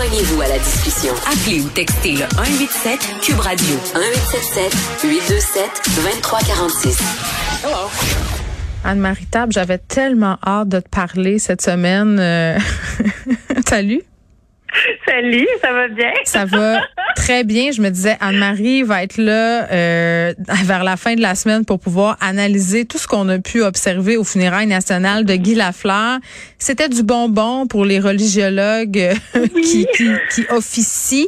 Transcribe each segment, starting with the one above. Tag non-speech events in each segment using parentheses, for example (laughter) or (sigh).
Joignez-vous à la discussion. Appelez ou textez le 187 Cube Radio 1877 827 2346. Hello. Anne-Marie Table, j'avais tellement hâte de te parler cette semaine. Euh, (laughs) salut. (laughs) Salut, ça va bien? Ça va très bien. Je me disais, Anne-Marie va être là euh, vers la fin de la semaine pour pouvoir analyser tout ce qu'on a pu observer au funérailles nationales de Guy Lafleur. C'était du bonbon pour les religiologues euh, (laughs) qui, qui, officient.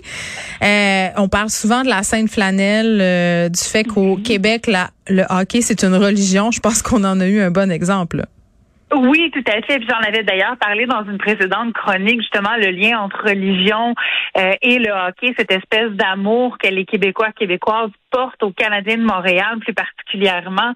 Euh, on parle souvent de la Sainte Flanelle, du fait qu'au Québec, la, le hockey, c'est une religion. Je pense qu'on en a eu un bon exemple. Oui, tout à fait. J'en avais d'ailleurs parlé dans une précédente chronique, justement, le lien entre religion euh, et le hockey, cette espèce d'amour que les Québécois, Québécoises portent aux Canadiens de Montréal, plus particulièrement.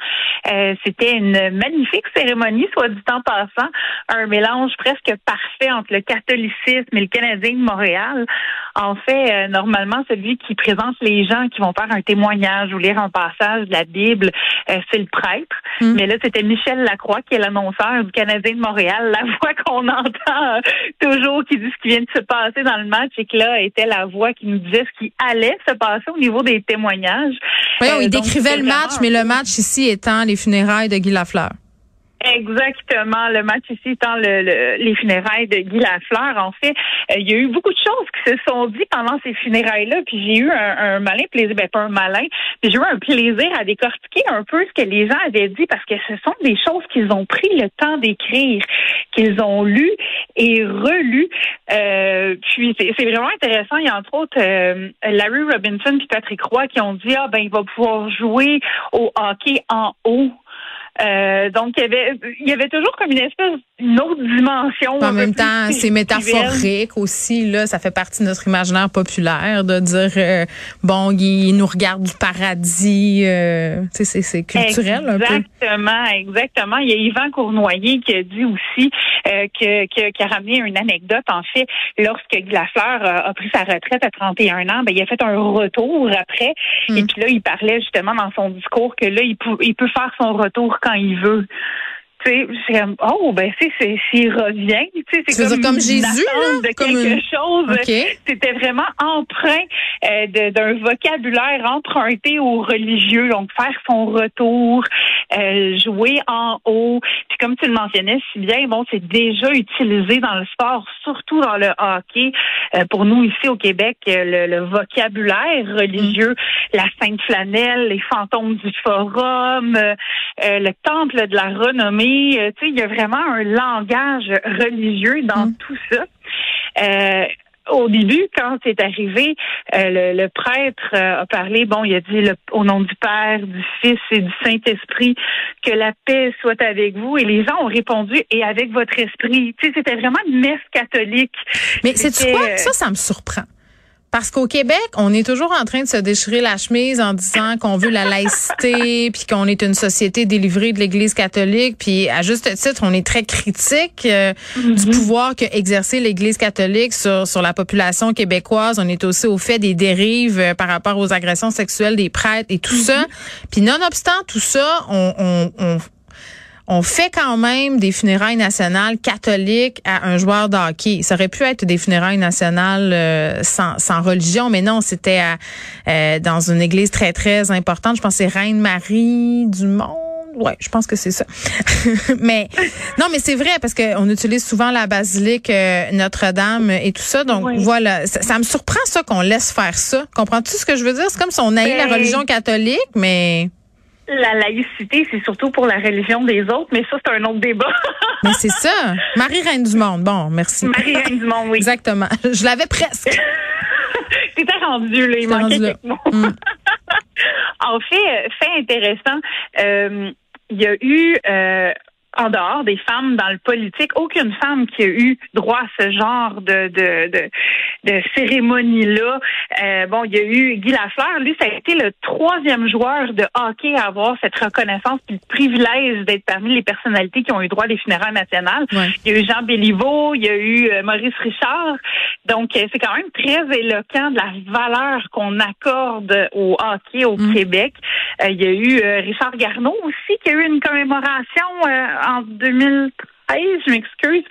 Euh, C'était une magnifique cérémonie, soit du temps passant, un mélange presque parfait entre le catholicisme et le Canadien de Montréal. En fait, euh, normalement, celui qui présente les gens qui vont faire un témoignage ou lire un passage de la Bible, euh, c'est le prêtre. Hmm. Mais là, c'était Michel Lacroix qui est l'annonceur du Canadien de Montréal, la voix qu'on (laughs) entend euh, toujours qui dit ce qui vient de se passer dans le match et que là était la voix qui nous disait ce qui allait se passer au niveau des témoignages. Oui, il décrivait le match, mais le match ici étant les funérailles de Guy Lafleur. Exactement. Le match ici étant le, les funérailles de Guy Lafleur. En fait, euh, il y a eu beaucoup de choses qui se sont dites pendant ces funérailles-là. Puis j'ai eu un, malin plaisir, ben pas un malin, mais j'ai eu un plaisir à décortiquer un peu ce que les gens avaient dit parce que ce sont des choses qu'ils ont pris le temps d'écrire, qu'ils ont lu et relu. Euh, puis c'est vraiment intéressant. Il y a entre autres euh, Larry Robinson et Patrick Roy qui ont dit ah ben il va pouvoir jouer au hockey en haut euh, donc, il y, avait, il y avait toujours comme une espèce, une autre dimension. En même temps, c'est métaphorique aussi. Là, ça fait partie de notre imaginaire populaire de dire, euh, bon, il nous regarde du paradis. Euh, c'est culturel un peu. Exactement, exactement. Il y a Yvan Cournoyer qui a dit aussi euh, que, que, qui a ramené une anecdote. En fait, lorsque Guy Lafleur a, pris sa retraite à 31 ans, ben, il a fait un retour après. Et hmm. puis là, il parlait justement dans son discours que là, il, peut, il peut faire son retour quand il veut c'est oh ben c'est c'est s'il revient, tu sais c'est comme, comme Jésus de quelque chose. C'était vraiment emprunt euh, d'un vocabulaire emprunté aux religieux, donc faire son retour, euh, jouer en haut. Puis comme tu le mentionnais si bien, bon c'est déjà utilisé dans le sport, surtout dans le hockey. Euh, pour nous ici au Québec, le, vocabulaire religieux, la Sainte Flanelle, les fantômes du Forum, le temple de la renommée euh, tu sais, il y a vraiment un langage religieux dans mm. tout ça. Euh, au début, quand c'est arrivé, euh, le, prêtre a parlé, bon, il a dit au nom du Père, du Fils et du Saint-Esprit, que la paix soit avec vous. Et les gens ont répondu, et avec votre esprit. Tu sais, c'était vraiment une messe catholique. Mais c'est quoi? Ça, ça me surprend. Parce qu'au Québec, on est toujours en train de se déchirer la chemise en disant qu'on veut la laïcité, (laughs) puis qu'on est une société délivrée de l'Église catholique, puis à juste titre, on est très critique euh, du mm-hmm. pouvoir que exercer l'Église catholique sur sur la population québécoise. On est aussi au fait des dérives euh, par rapport aux agressions sexuelles des prêtres et tout ça. Mm-hmm. Puis nonobstant tout ça, on, on, on on fait quand même des funérailles nationales catholiques à un joueur de hockey. Ça aurait pu être des funérailles nationales euh, sans, sans, religion, mais non, c'était euh, dans une église très, très importante. Je pense que c'est Reine-Marie du Monde. Ouais, je pense que c'est ça. (laughs) mais non, mais c'est vrai parce qu'on utilise souvent la basilique euh, Notre-Dame et tout ça. Donc voilà, ça, me surprend ça qu'on laisse faire ça. Comprends-tu ce que je veux dire? C'est comme si on haït la ben, religion catholique, mais la laïcité, c'est surtout pour la religion des autres, mais ça, c'est un autre débat. (laughs) mais c'est ça. Marie-Reine du Monde. Bon, merci. Marie-Reine du Monde, oui. Exactement. Je l'avais presque. (laughs) T'étais rendu, là. Il manquait quelques mots. Mm. (laughs) en fait, fait intéressant, euh, il y a eu euh, en dehors des femmes dans le politique, aucune femme qui a eu droit à ce genre de, de, de, de cérémonie-là. Euh, bon, il y a eu Guy Lafleur. Lui, ça a été le troisième joueur de hockey à avoir cette reconnaissance et le privilège d'être parmi les personnalités qui ont eu droit à des funérailles nationales. Il y a eu Jean Béliveau, il y a eu euh, Maurice Richard. Donc, euh, c'est quand même très éloquent de la valeur qu'on accorde au hockey au mm. Québec. il y a eu Richard Garneau aussi qui a eu une commémoration en 2000 je m'excuse.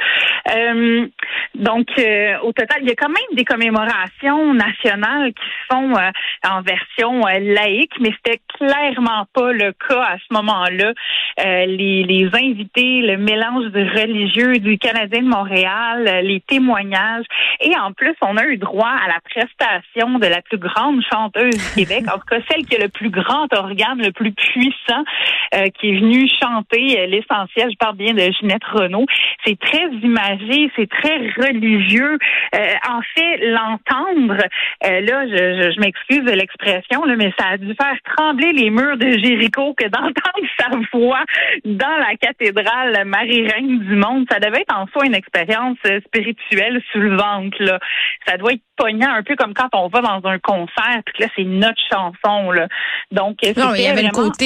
Euh, donc, euh, au total, il y a quand même des commémorations nationales qui sont euh, en version laïque, mais c'était clairement pas le cas à ce moment-là. les, les invités, le mélange de religieux du Canadien de Montréal, les témoignages, et en plus, on a eu droit à la prestation de la plus grande chanteuse du Québec, (laughs) en tout cas celle qui a le plus grand organe, le plus puissant, qui est venue chanter l'essentiel. Je parle bien de Ginette Renault. C'est très imagé, c'est très religieux. Euh, en fait, l'entendre, euh, là, je, je, m'excuse de l'expression, mais ça a dû faire trembler les murs de Jéricho que d'entendre sa voix dans la cathédrale Marie-Reine du Monde. Ça devait être en soi une expérience euh, spirituelle soulevante. Là. Ça doit être poignant, un peu comme quand on va dans un concert, puis là, c'est notre chanson. Là. Donc, non, il y avait le côté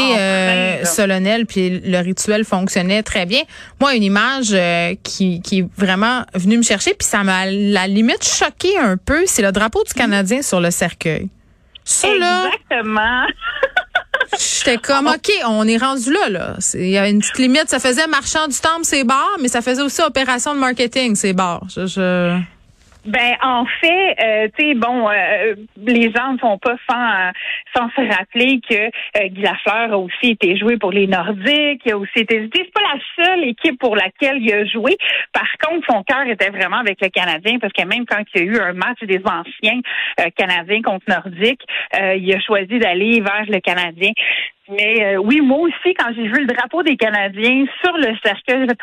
solennel, puis le rituel fonctionnait très bien. Moi, une image qui, qui est vraiment venue me chercher, puis ça m'a la limite choqué un peu, c'est le drapeau du Canadien sur le cercueil. Ça, Exactement. (laughs) J'étais comme, OK, on est rendu là, là. Il y a une petite limite. Ça faisait marchand du temple, c'est bars, mais ça faisait aussi opération de marketing, c'est bars. je... Ben en fait, euh, tu sais, bon, euh, les gens ne font pas sans euh, sans se rappeler que euh, Guy Lafleur a aussi été joué pour les Nordiques, il a aussi été. C'est pas la seule équipe pour laquelle il a joué. Par contre, son cœur était vraiment avec le Canadien parce que même quand il y a eu un match des anciens Canadiens contre Nordiques, il a choisi d'aller vers le Canadien. Mais oui, moi aussi, quand j'ai vu le drapeau des Canadiens sur le cercueil, j'ai fait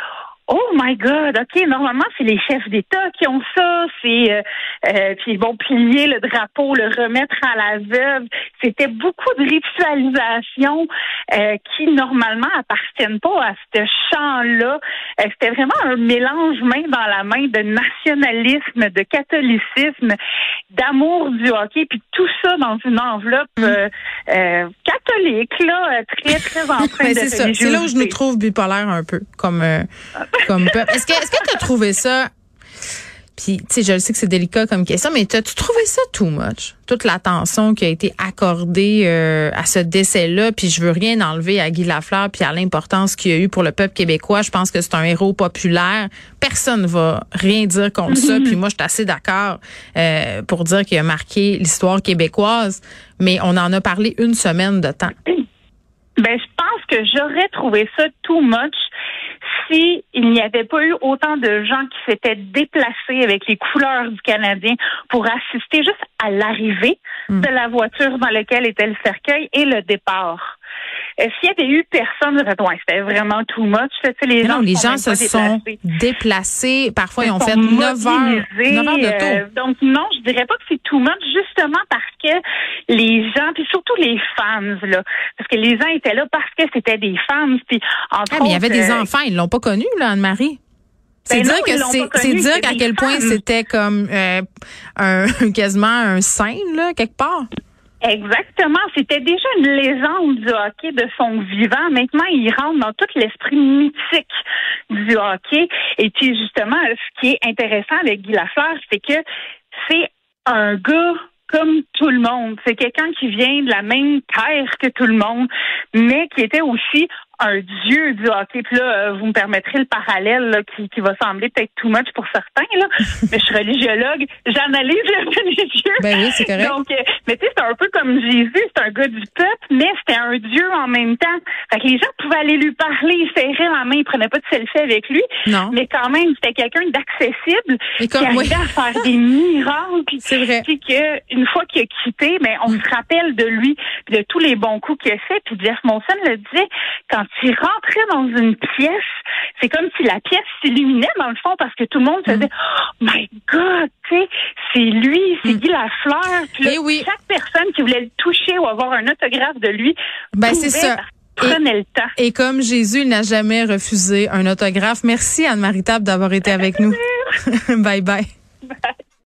Oh my God, ok. Normalement, c'est les chefs d'État qui ont ça. C'est euh, euh, puis ils vont plier le drapeau, le remettre à la veuve. C'était beaucoup de ritualisation euh, qui normalement appartiennent pas à ce champ-là. Euh, c'était vraiment un mélange main dans la main de nationalisme, de catholicisme, d'amour du hockey, puis tout ça dans une enveloppe mm. catholique là, très très empreinte (laughs) de C'est C'est là où je nous trouve bipolaire un peu, comme. (laughs) Est-ce que est-ce que tu as trouvé ça? Puis, tu sais, je sais que c'est délicat comme question, mais as-tu trouvé ça too much? Toute l'attention qui a été accordée euh, à ce décès-là, puis je veux rien enlever à Guy Lafleur puis à l'importance qu'il a eu pour le peuple québécois. Je pense que c'est un héros populaire. Personne va rien dire contre ça. Puis moi, je suis assez d'accord euh, pour dire qu'il a marqué l'histoire québécoise, mais on en a parlé une semaine de temps. Ben, je pense que j'aurais trouvé ça too much si il n'y avait pas eu autant de gens qui s'étaient déplacés avec les couleurs du Canadien pour assister juste à l'arrivée hmm. de la voiture dans laquelle était le cercueil et le départ. Euh, s'il y avait eu personne, c'était vraiment too much. les gens, non, les gens se sont déplacés. Parfois, ils ont fait 9 heures, 9 heures de euh, donc, non, je dirais pas que c'est too much, justement parce que les gens, puis surtout les fans, là, parce que les gens étaient là parce que c'était des fans. Puis, ah, mais il y avait des euh, enfants, ils l'ont pas connu, là, Anne-Marie. C'est ben dire que c'est dire à quel point c'était comme (laughs) un quasiment un saint là quelque part. Exactement. C'était déjà une légende du hockey de son vivant. Maintenant, il rentre dans tout l'esprit mythique du hockey. Et puis, justement, ce qui est intéressant avec Guy Lafleur, c'est que c'est un gars comme tout le monde. C'est quelqu'un qui vient de la même terre que tout le monde, mais qui était aussi un dieu du hockey. Puis là, euh, vous me permettrez le parallèle qui, qui va sembler peut-être too much pour certains, là. (laughs) mais je suis religiologue, j'analyse le religieux. Ben oui, c'est correct. Donc, euh, mais tu sais, c'est un peu comme Jésus, c'est un gars du peuple, mais c'était un dieu en même temps. Fait que les gens pouvaient aller lui parler, il serrait la main, ils prenaient pas de selfie avec lui. Non. Mais quand même, c'était quelqu'un d'accessible, qui arrivait à faire des miracles. (laughs) C'est vrai. Puis que une fois qu'il a quitté, mais ben, on se rappelle de lui, de tous les bons coups qu'il a fait. Puis Jeff Monson le disait, quand il rentrait dans une pièce, c'est comme si la pièce s'illuminait dans le fond parce que tout le monde se disait, oh my God, tu sais, c'est lui, c'est mm. Guy Lafleur. Puis eh oui. chaque personne qui voulait le toucher ou avoir un autographe de lui, ben c'est ça. Prenait le temps. Et comme Jésus n'a jamais refusé un autographe, merci Anne-Marie d'avoir été avec nous. (laughs) bye bye. Bye.